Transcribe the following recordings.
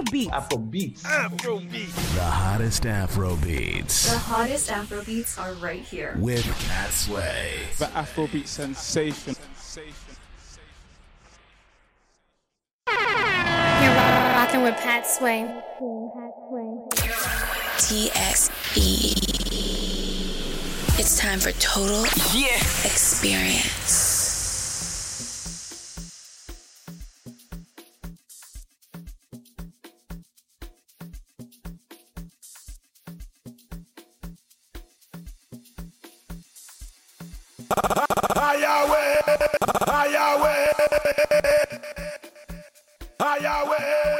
Afrobeats. Afrobeats. Afrobeats. The hottest Afro beats. The hottest Afro beats are right here. With Pat Sway. The Afro beat sensation. You're rocking with Pat Sway. TXE. It's time for total Yeah. experience. Highway,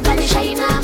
your body shine up.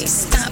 Stop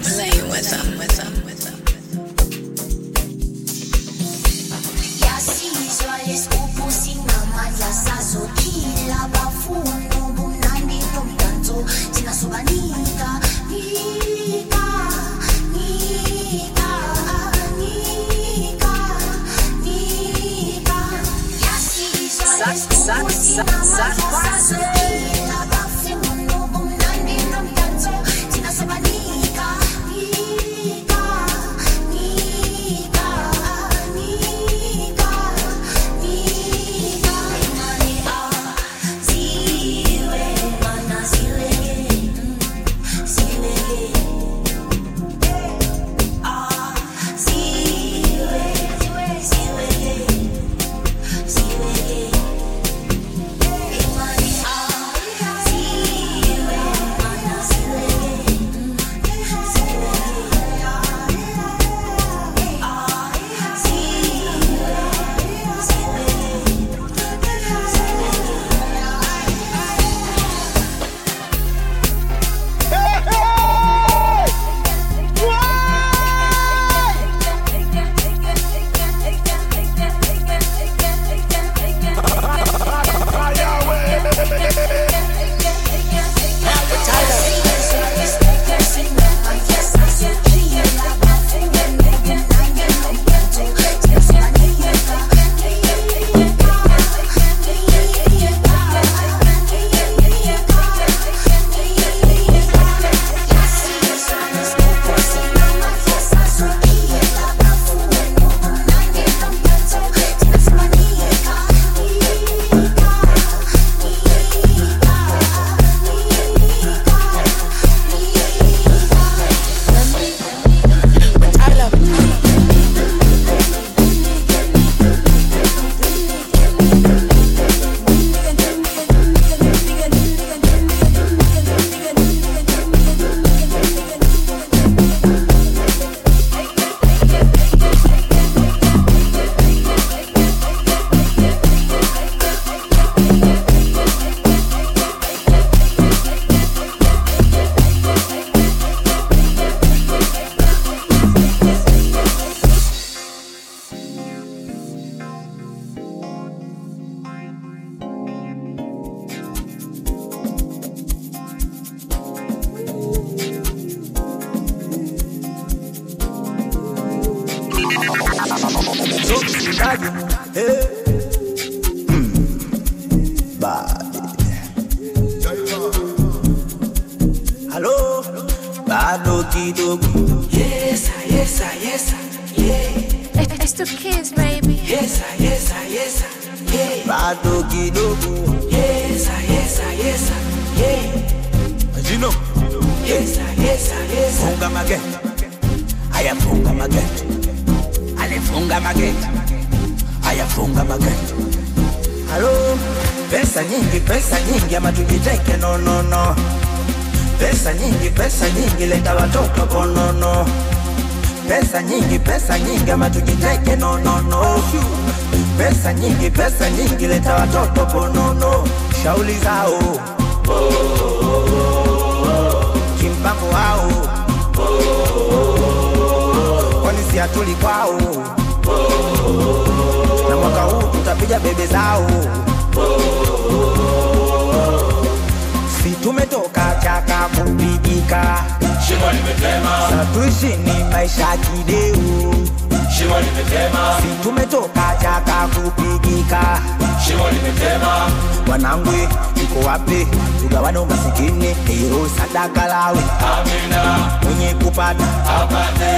mwanangwe uko wapi ugavano masikini hilo sadaka lawe amina. Mwenye kupata. Apate.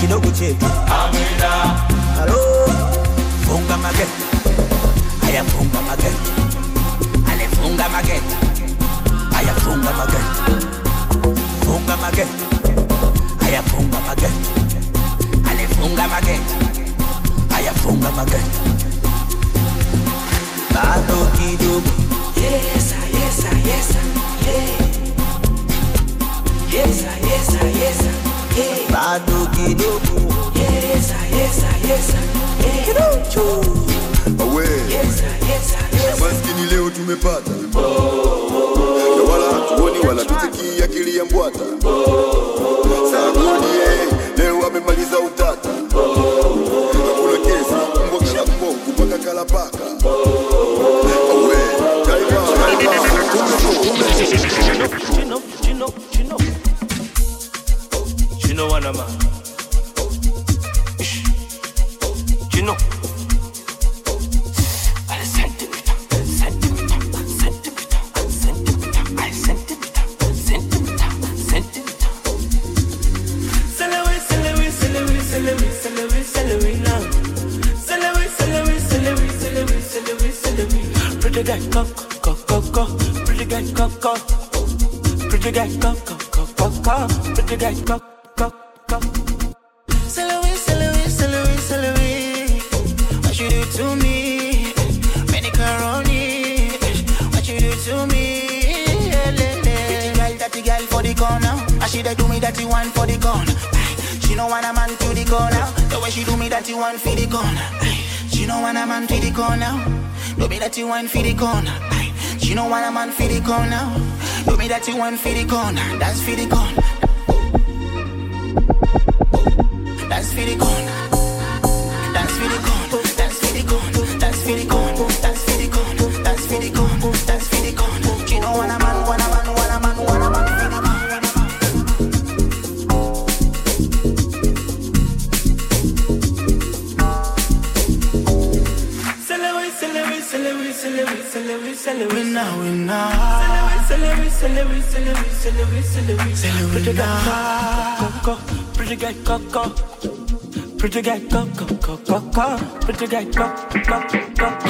Kidogo chetu. Amina. Halo? Funga mageti. Haya funga mageti. Ale funga mageti. Haya funga mageti. Funga mageti. Haya funga mageti. Ale funga mageti. Haya funga mageti. bado kidogo. Yesa, yesa, yesa, yeah. Yesa, yesa, yesa, yeah. Bado kidogo. Yesa, yesa, yesa, yeah. Kidogo. Awe. Yesa, yesa, yesa. Maskini leo tumepata. Oh, oh, oh. Na wala hatuoni wala tutekii akili ya mbwata. Oh, oh. want for the corner. Aye. You know what I'm for the corner. Do me that you want for the corner. That's for the corner. That's for the corner. That's for the corner. That's for the corner. That's for the corner. get coco. Pretty get coco, coco, coco. Pretty get coco, coco, coco.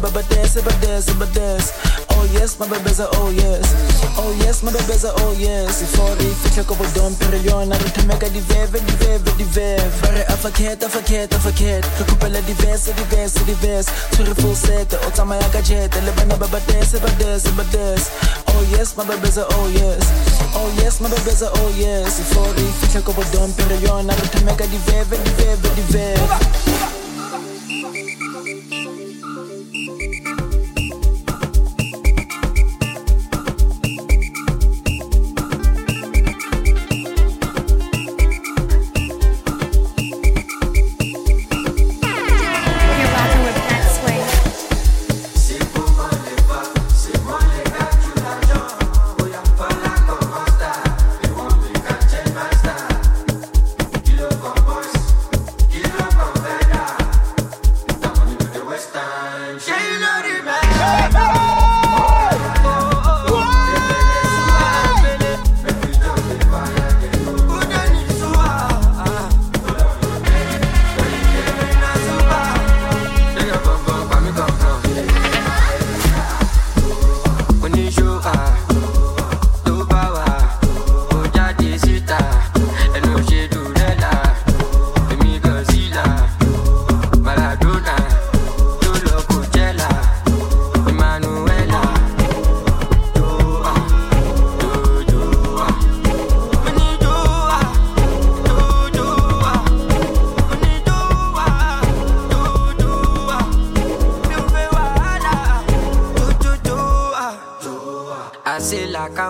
Jet Le bana ba ba dance, ba dance, ba dance Oh yes, my babes are oh yes. Oh yes, my babes are oh yes. Before re fitlhe ko bodong Pero yona re thomeka diveve, diveve, diveve. Bare afakhet, afakhet, afakhet Re kopela diverse, diverse, diverse Tshwere full set, o tsamaya ka jet. Le bana ba ba dance, ba dance, ba dance Oh yes, my babes are oh yes. Oh yes, my babes are oh yes. Before re fitlhe ko bodong Pero yona re thomeka diveve, diveve, diveve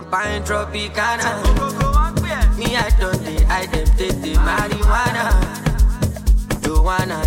campagne tropicana. Me, I don't dey, I dem take the marijuana. Joanna,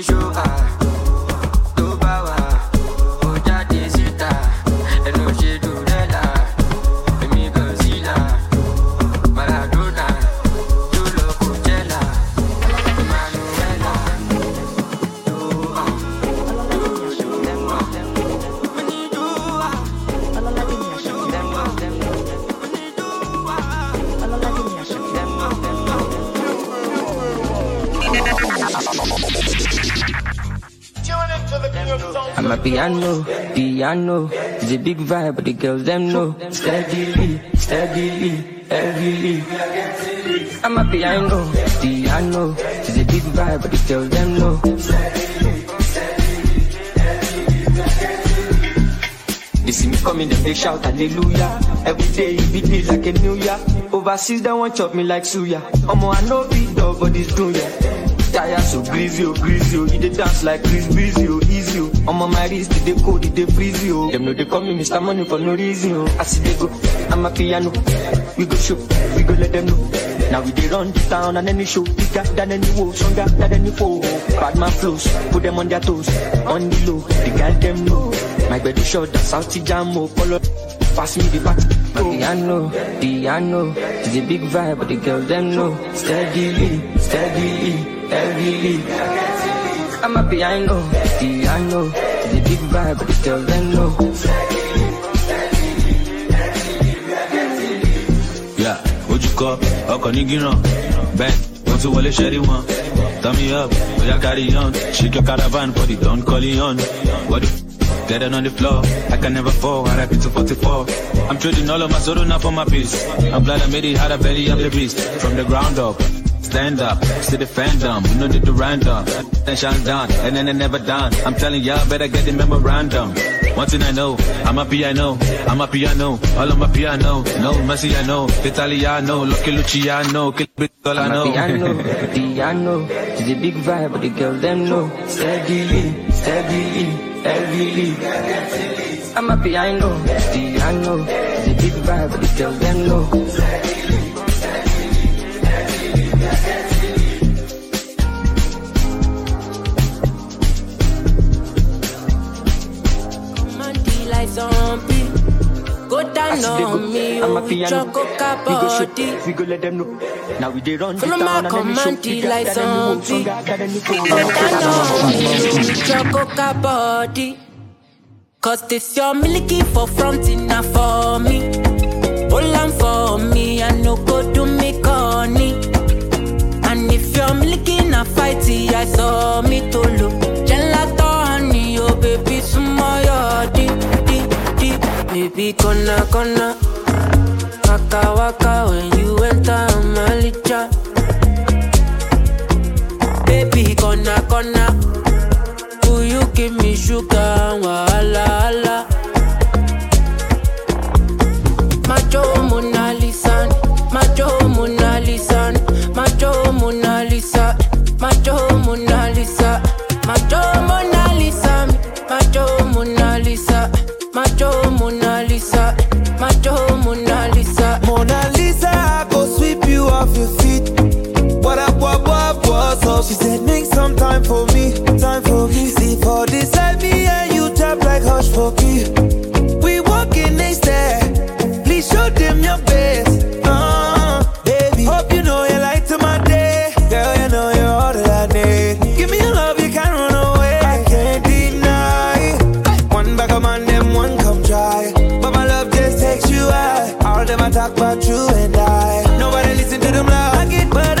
When you piano. It's a big vibe, but the girls them know. Steadily, steadily, heavily. Amapiano, piano. It's a big vibe, but the girls them know. They see me coming, they shout hallelujah. Every day it be like a new year. Overseas they want chop me like suya. Omo I know big dog, but it's doing. Tire so greasy, oh greasy, oh. You dey dance like Chris Breezy, oh easy, oh. Omo my wrist, they cold, they freeze, oh. Them know they call me Mr. Money for no reason, oh. I see they go, I'm a piano. We go show, we go let them know. Now we dey run the town and any show bigger than any woe, stronger than any foe. Bad man flows, put them on their toes, on the low. The girl them know. My bed is short, that's how jam, oh. Follow, pass me the back. Piano, piano. It's a big vibe, but the girls them know. Steadily, steadily, heavily. Amapiano, piano. It's a big vibe, but the girls them know. Yeah, ojú kọ ọkọ̀ ní gíràn bẹ́ẹ̀ wọ́n tún wọlé ṣẹ́rí wọn. Turn me up, oya carry on. Shake your caravan for the Don Corleone. What the Dead on the floor, I can never fall. I rap it to 44. I'm trading all of my soul now for my peace. I'm glad I made it out of belly of the beast. From the ground up, stand up, see the fandom. You know the random. Then shine down, and then they never done. I'm telling y'all, better get the memorandum. One thing I know, I'm a piano, I'm a piano, all of my piano. No mercy, I know, Italiano, Lucky Luciano, kill it, all I I'm a know. piano, piano. It's a big vibe, but the girls them know. Steadily, steadily, heavily. Amapiano, piano. It's a big vibe, but the girls them know. Go down on me, oh, with your coca body. We go let them know. Now we dey run Follow my town and we show command, like that them know zombie. stronger than the Go down on me, oh, with your coca body. Cause this your milky for front enough for me. Hold on for me, I no go do me corny. And if you're milky na fighty, I saw me to look. Baby, gonna. Waka waka when you enter Malicha. Baby, gonna. Will you give me sugar? Wala wala. She said, make some time for me, time for me. See for this life, me and you tap like hush for key. We walking next there. Please show them your best. Uh, baby, hope you know you light to my day. Girl, you know you're all that I need. Give me your love, you can't run away. I can't deny. One back of man, them one come try. But my love just takes you high. All them I talk about you and I. Nobody listen to them loud. I get butterflies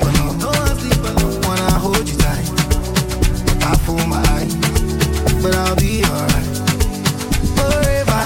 wanna sleep alone. Wanna hold you tight, I fool my eyes, but I'll be alright. Forever,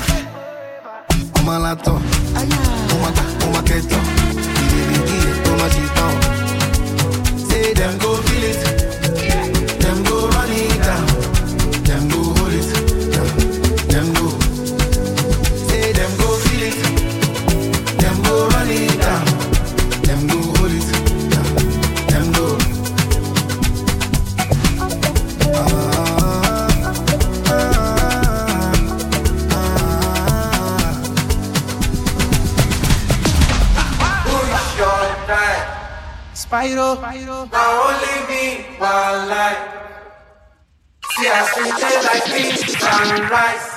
mais.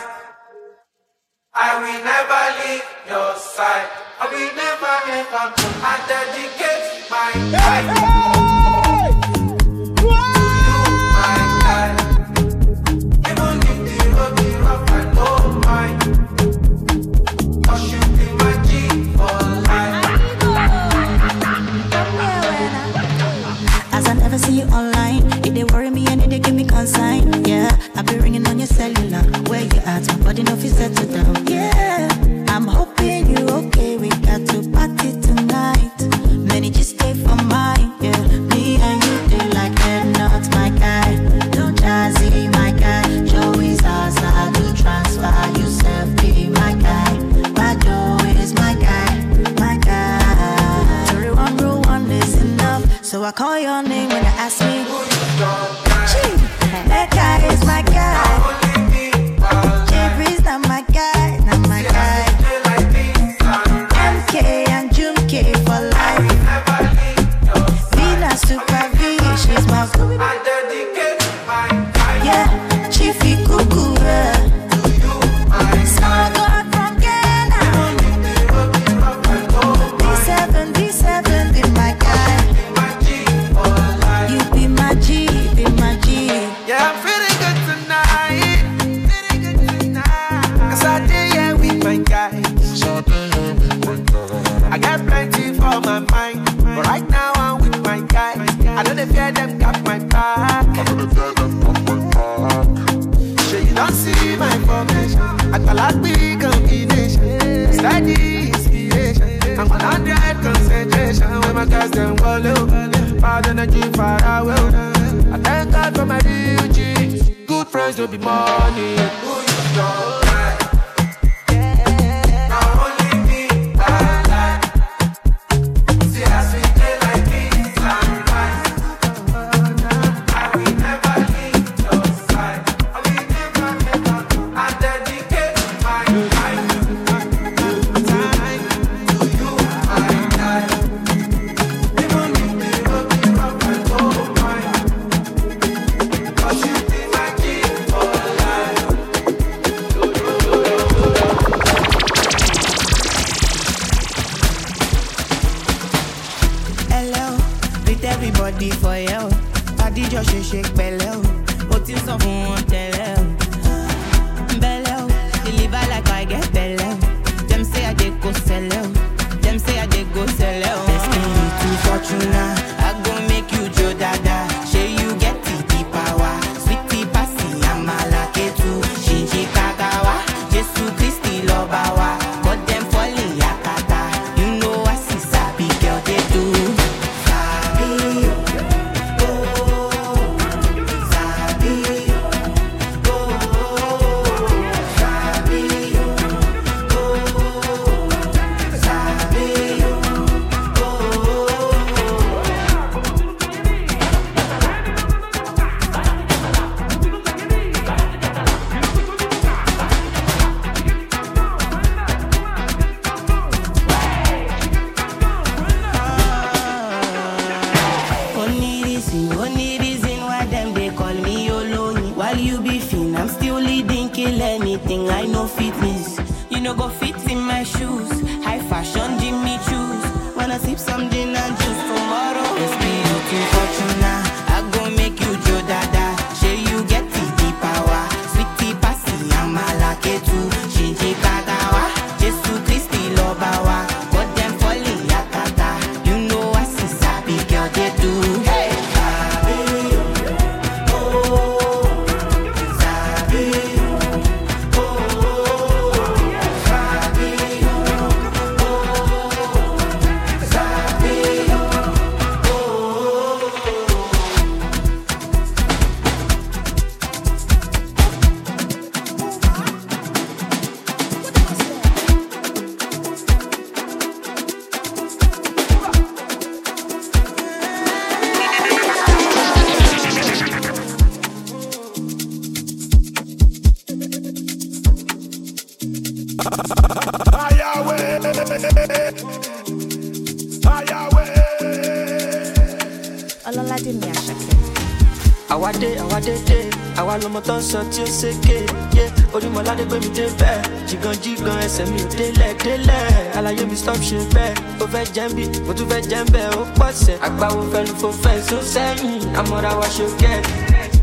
Ń sọ tí ó ṣèké yé orímọládé gbé mi dé bẹ́ẹ̀. Jìgàn jìgàn ẹsẹ̀ mi ò délẹ̀ délẹ̀. Àlàyé mi stop ṣe bẹ́ẹ̀. Ó fẹ́ jẹ́ ń bì mo tún fẹ́ jẹ́ ń bẹ́ẹ̀. Ó pọ̀sẹ̀ àgbáwo fẹ́nu fo fẹ́ǹsì ó sẹ́yìn. Àmọ́ra wa ṣe gẹ́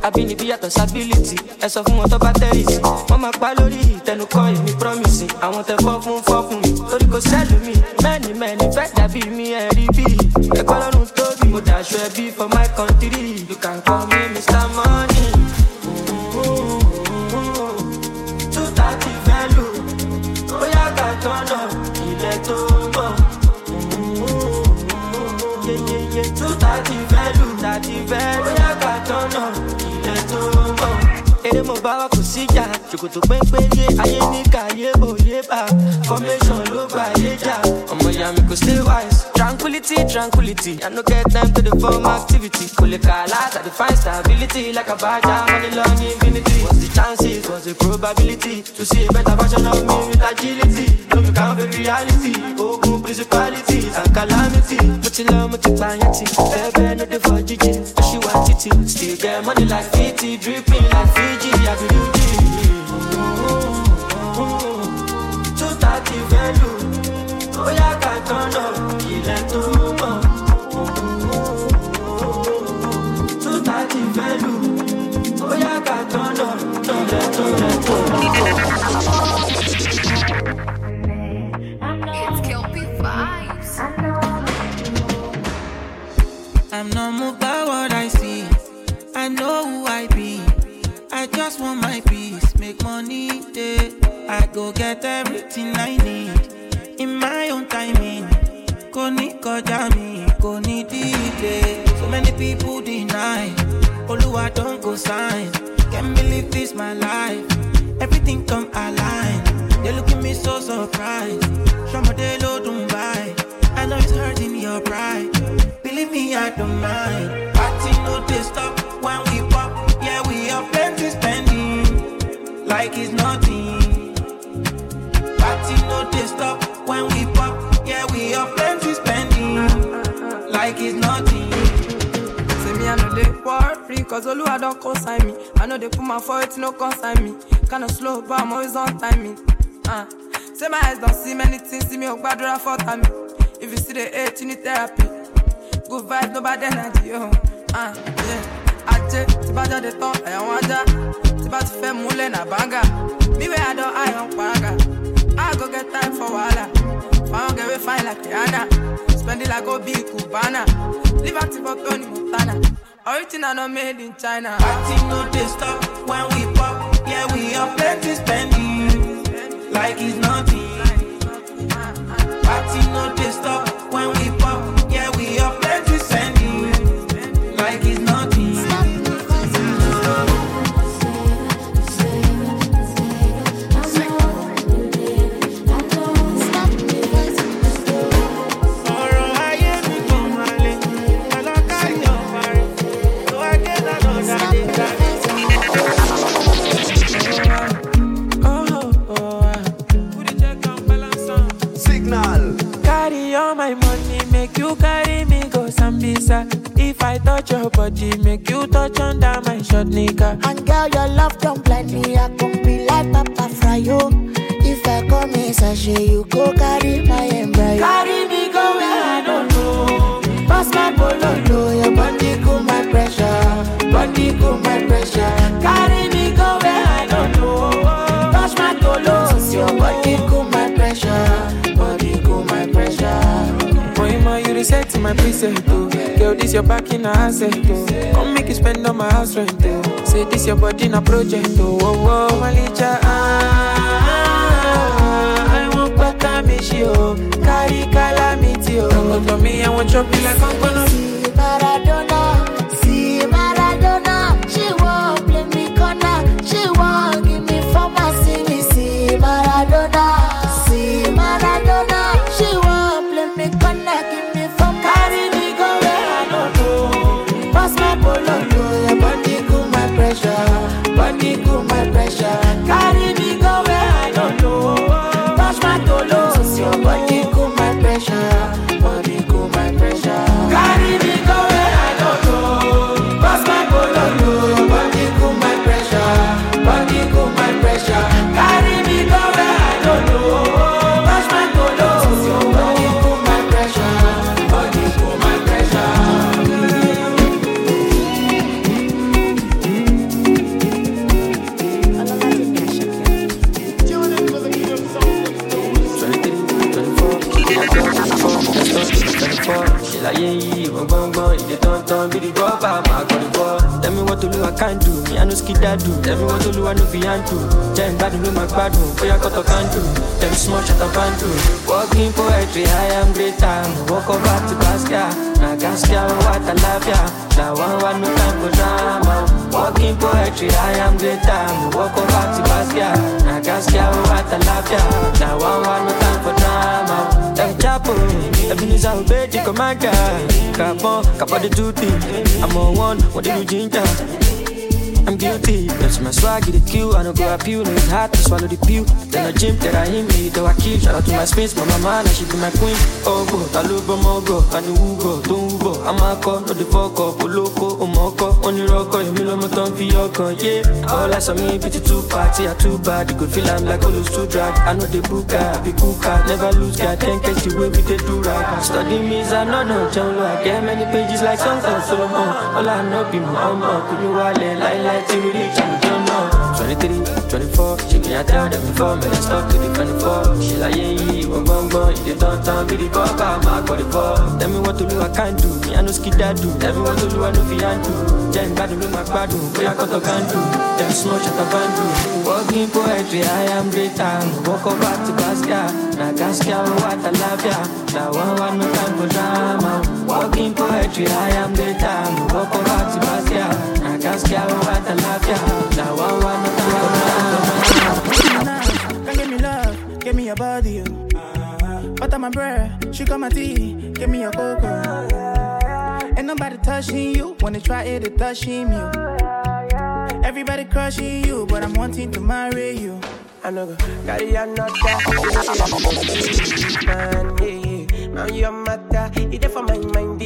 abínibí yàtọ̀ sábìlìtì ẹ sọ fún wọn tó bá tẹ́rìsì wọ́n máa pa lórí ìtẹnukọ́ èmi promise. Àwọn tẹ fọ́ fún fọ́ fún mi. Torí kò sẹ́lù mi. Mẹ́ni mẹ́ni fẹ́ dàbí mi ẹ̀ rí bí. Ẹgbẹ́ lọ́rùn tóbi mo dàṣọ ẹbí for my country. You can call me mr money. Ilẹ̀ tó mo bá wa yé ayé ní káyé òye bá formation ló gbà yé jà ọmọ ìyá mi kò stay wise. Tranquility tranquility. I no get time to dey form activity lè kà láti dey find stability like a abaja money long infinity what's the chances? What's the probability to see a better version of me with agility? No be count the reality. Oh, Ogun principalities and calamity. Ti lọ mo ti pààyàn tí bẹ́ẹ̀ bẹ́ẹ̀ no dey for jíjẹ oṣù wa títí still get money like fifty dripping like fiji. Abiruji. two thirty value. bóyá I'm not moved by what I see. I know who I be. I just want my peace, make money day. I go get everything I need in my own timing. Kò ní kọjá mi. So many people deny. Oluwa don go sign. Can't believe this my life. Everything come align. They look at me so surprised. I know it's hurting your pride. Believe me, I don't mind. Party no they stop when we pop. Yeah, we have plenty spending. Like it's nothing. Party no they stop when we pop. Yeah, we have plenty spending. Like it's nothing. Say me, I know they worry, cause Oluwa don't consign me. I know they put my foot, no consign me. Kinda slow, but I'm always on timing. Uh. Say my eyes don't see many things, see me, oh, bad for time. If you see the hate, you need therapy. Good vibe, no bad energy, oh. Uh, yeah. Ajé, tí bá jáde tán, ẹ̀yà wọn ajá. Tí bá ti fẹ́ múlẹ̀ nà báńgà. I don't eye on. I go get time for wahala. Get we fine like Rihanna. Spend it like Obi Cubana. Live active for Tony Montana. Original not made in China. Party no they stop when we pop. Yeah, we have plenty spending. Like it's nothing. Body, make you touch under my short nigga. And girl, your love don't blind me. I can be like Papa Fryo. If I come in sachet, you go carry my embryo. Carry me go where I don't know. Pass my bololo, your body cool my pressure. Body cool my pressure. Ma, my preset, oh. Girl, this your back in a asset, oh. Come make you spend on my house rent, oh. Say this your body in a project, oh. Oh, oh, Malicha, ah, I want back a mishi, oh. Carry calamity, oh. Come to me, I want chop you like I'm gonna See Maradona, see Maradona. She won't play me corner. She won't give me former. See me, see Maradona, see Maradona. She won't play me corner. Pressure. The commander. Capon, capa the duty. I'm on one, what do you ginger? I'm guilty. That's my swag, the kill. I don't go appeal. No, it's hard to swallow the pill. Then I gym, then I hit me, though I kill. Shout out to my space, but my mama, now she be my queen. Oh, go, Taluba Mogo, and Ugo, Dumbo. I'm a call, no the fuck up, Oloko, Omoko, only rocko, you mill on for your con, yeah. All I saw me, pity two party, I too bad. You could feel I'm like Olus too drag. I know the booker, I be cooker, never lose, God, 10 case the way we did do right. Study me, I know no, John I get many pages like songs of Solomon. All I know be my own, could you wallet, like, like, till we reach, and we don't know. 23, 24, she can tell them before, man, I stop to the 24. She like, yeah, yeah, one bum bum, you don't turn, be the bug, I'm out for the ball. Tell me what to do, I can't do, me, I know skid do. Tell me what I know fi do. Then bad do my bad oh, boy, I got to can do. Them small shut up and do. Walking poetry, I am greater. Walk over to Basquiat, na Gaskia, what I love ya. Now one one no time for drama. Walking poetry, I am greater. Walk over to Basquiat, na Gaskia, what I love ya. Now one one no time for drama. Come give me love, give me your body, oh. you. Butter my bread, sugar my tea, give me your cocoa. Ain't nobody touching you, wanna try it, they touching you. Oh. Everybody crushing you, but I'm wanting to marry you. I know go carry another. Man, yeah, yeah. Man, your matter, it there for my mind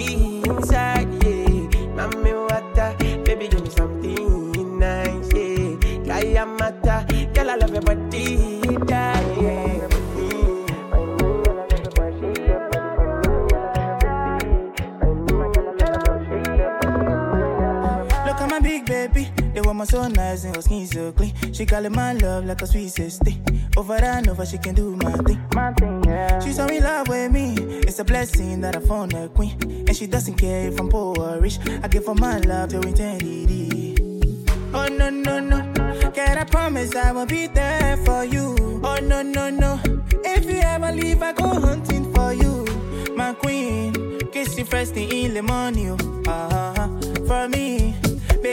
woman so nice and her skin so clean. She call it my love like a sweet sister. Over and over, she can do my thing. My thing, yeah. She's so in love with me. It's a blessing that I found a queen, and she doesn't care if I'm poor or rich. I give her my love to eternity. Oh no no no, can I promise I will be there for you? Oh no no no, if you ever leave, I go hunting for you, my queen. Kiss you first thing in the morning, oh. uh-huh. for me,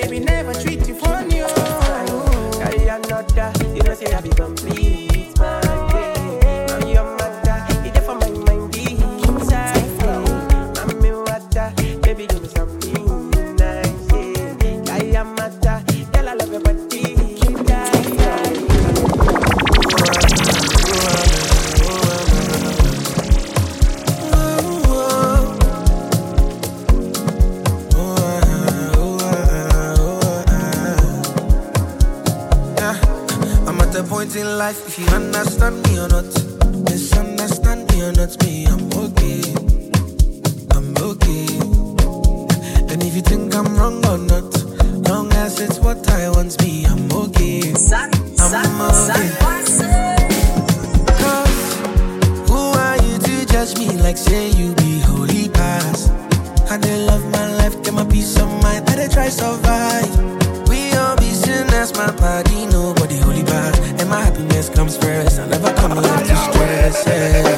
baby never treat you funny. Oh. Carry another, you know say I be complete, understand me or not, misunderstand me or not, me, I'm okay. I'm okay. And if you think I'm wrong or not, long as it's what I want, me, I'm okay. I'm okay. Cause who are you to judge me like say you be holy past? I dey love my life, get my peace of mind, I try survive. All my body, nobody holy bad. And my happiness comes first. I never come here to stress. Yeah.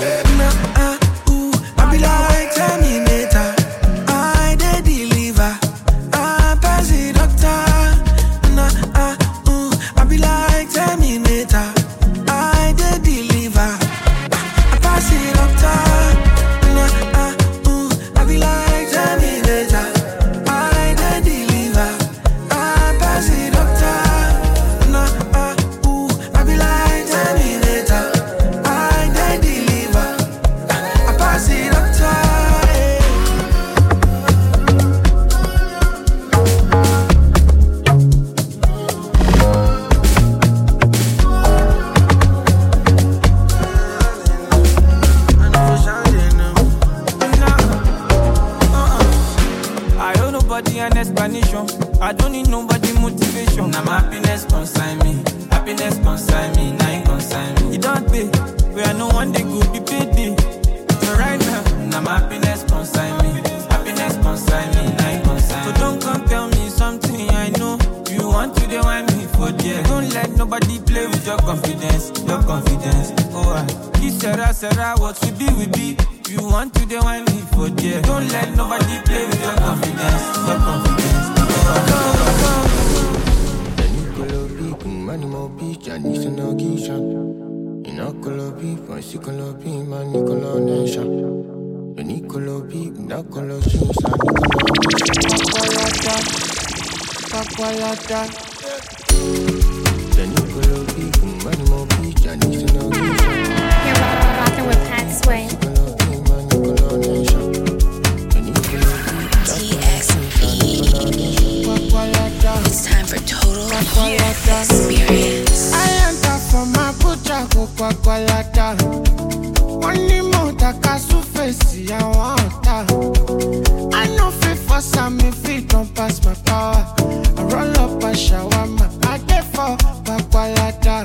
For kwakwalata.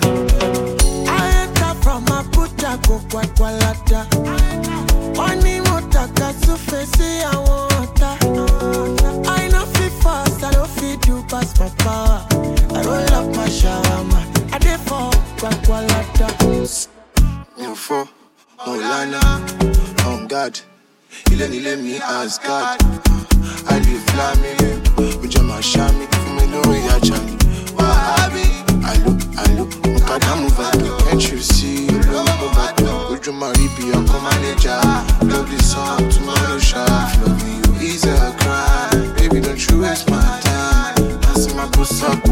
I enter from my butcher, go kwakwalata. Only more taka su face, I want. I know fit fast, I don't fit do pass my power. I roll up my shawarma, I get for kwakwalata. mi ò fọ́ mo lánà on guard ilé nílé mi asgard àlè flami ojú ọmọ àṣà mi fún mi lórí ajá mi wàhábì àlò àlò mukadamu vibe can't you see olóńgbò bàtà ojú máa rí bí ọkọ mánéjà love the song tomorrow sha loving you is a crime. Baby don't you waste my time. Láti máa bó sáàpù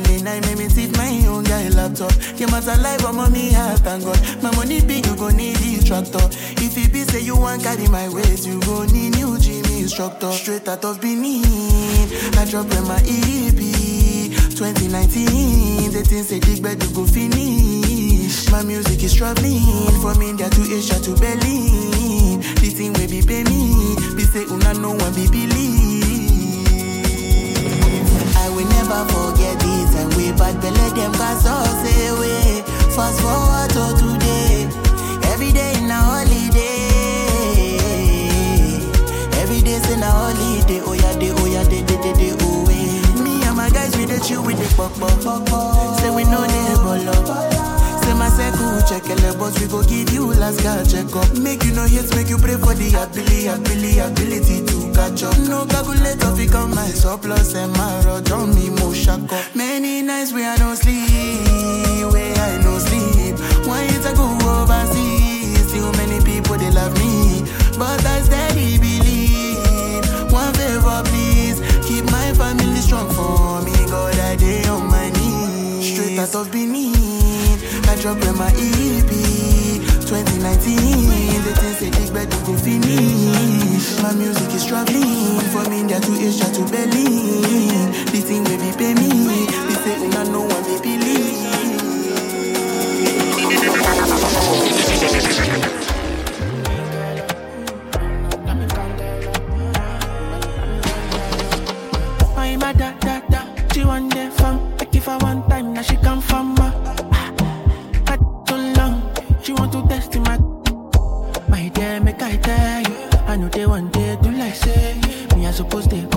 my family, now make me teach my own guy laptop. Came out alive, on me heart, thank God. My money big, you go need the tractor. If it be say you want carry my weight, you go need new Jimmy instructor. Straight out of Benin, I drop in my EP. 2019, the things say dig bed you go finish. My music is traveling from India to Asia to Berlin. The thing will be pay me, be say una no one be believe. Will never forget this and we bad belly them cause us away. Fast forward to today, every day in a holiday. Every day in a holiday, oh yeah, day, oh yeah, day, day, day, day, oh yeah. Me and my guys we dey chill with the pop pop. Say we know they bolo. Say circle check ele boss we go give you last card check up. Make you no hate, make you pray for the ability, ability, ability to catch up. No calculator fi come my surplus and my rod on me mo. Many nights where I no sleep, where I no sleep. One year to go overseas, still many people they love me, but I steady believe. One favor please, keep my family strong for me. God I day on my knees, straight out of Benin. Drop in my EP 2019 The things say big you go finish. My music is traveling From India to Asia to Berlin. This thing be pay me. They say oh, una no one they believe me I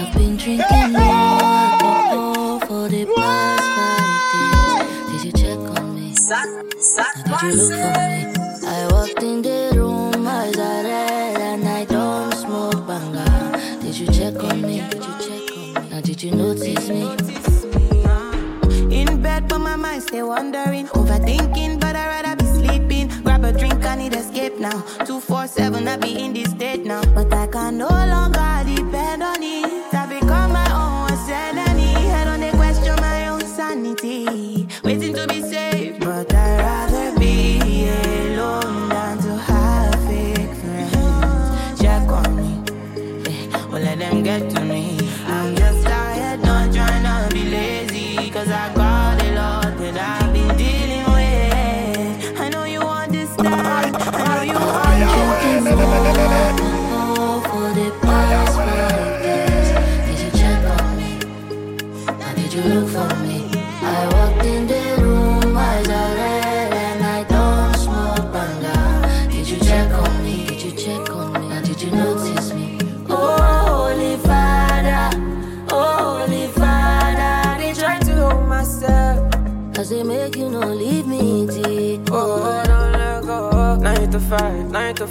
I've been drinking alcohol for the past days. Did you check on me? Did you look for me?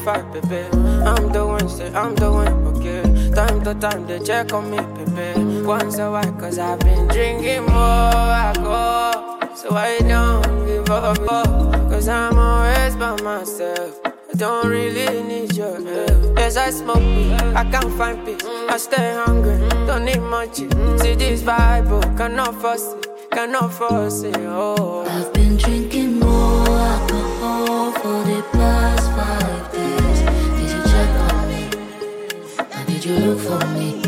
baby. I'm doing shit, I'm doing okay. Time to time, they check on me, baby. Once a while, cause I've been drinking more alcohol. So I don't give up, cause I'm always by myself. I don't really need your help. Yes, I smoke I can't find peace. I stay hungry, don't need much. See this Bible, oh, cannot force it, cannot force it. Oh, I've been drinking more alcohol for the blood. for me.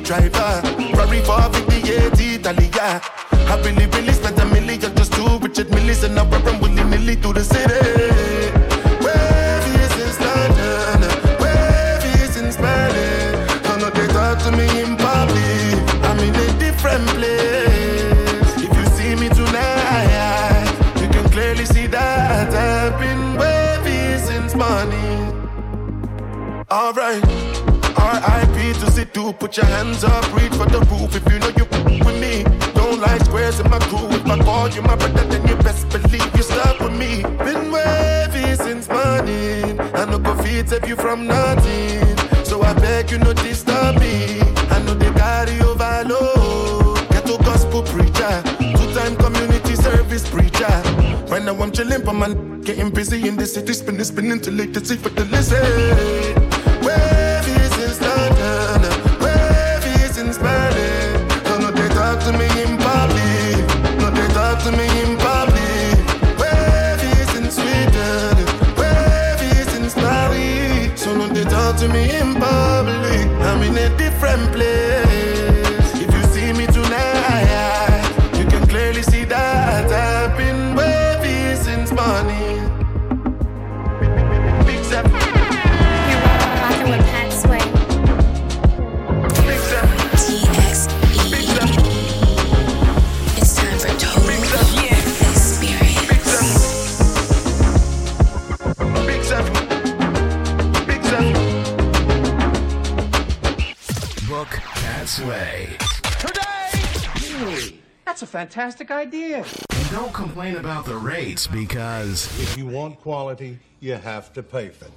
driver. Ferrari 458 Italia. I've been in Billy, spent a million just to Richard Millis, and I'm rapping willy nilly through the city. Know they talk to me in. I'm in a different place. If you see me tonight, you can clearly see that I've been since morning. Alright do. Put your hands up, reach for the roof if you know you with me. Don't lie squares in my crew. If I call you my brother, then you best believe you stuck with me. Been wavy since morning. I no go feed save you from nothing. So I beg you no disturb me. I know they carry overload. Get to gospel preacher, two-time community service preacher. Right now I'm chilling, but man, getting busy in the city, spinning, spinning till late to see for the listen. Wait. Fantastic idea. Don't complain about the rates because if you want quality, you have to pay for it.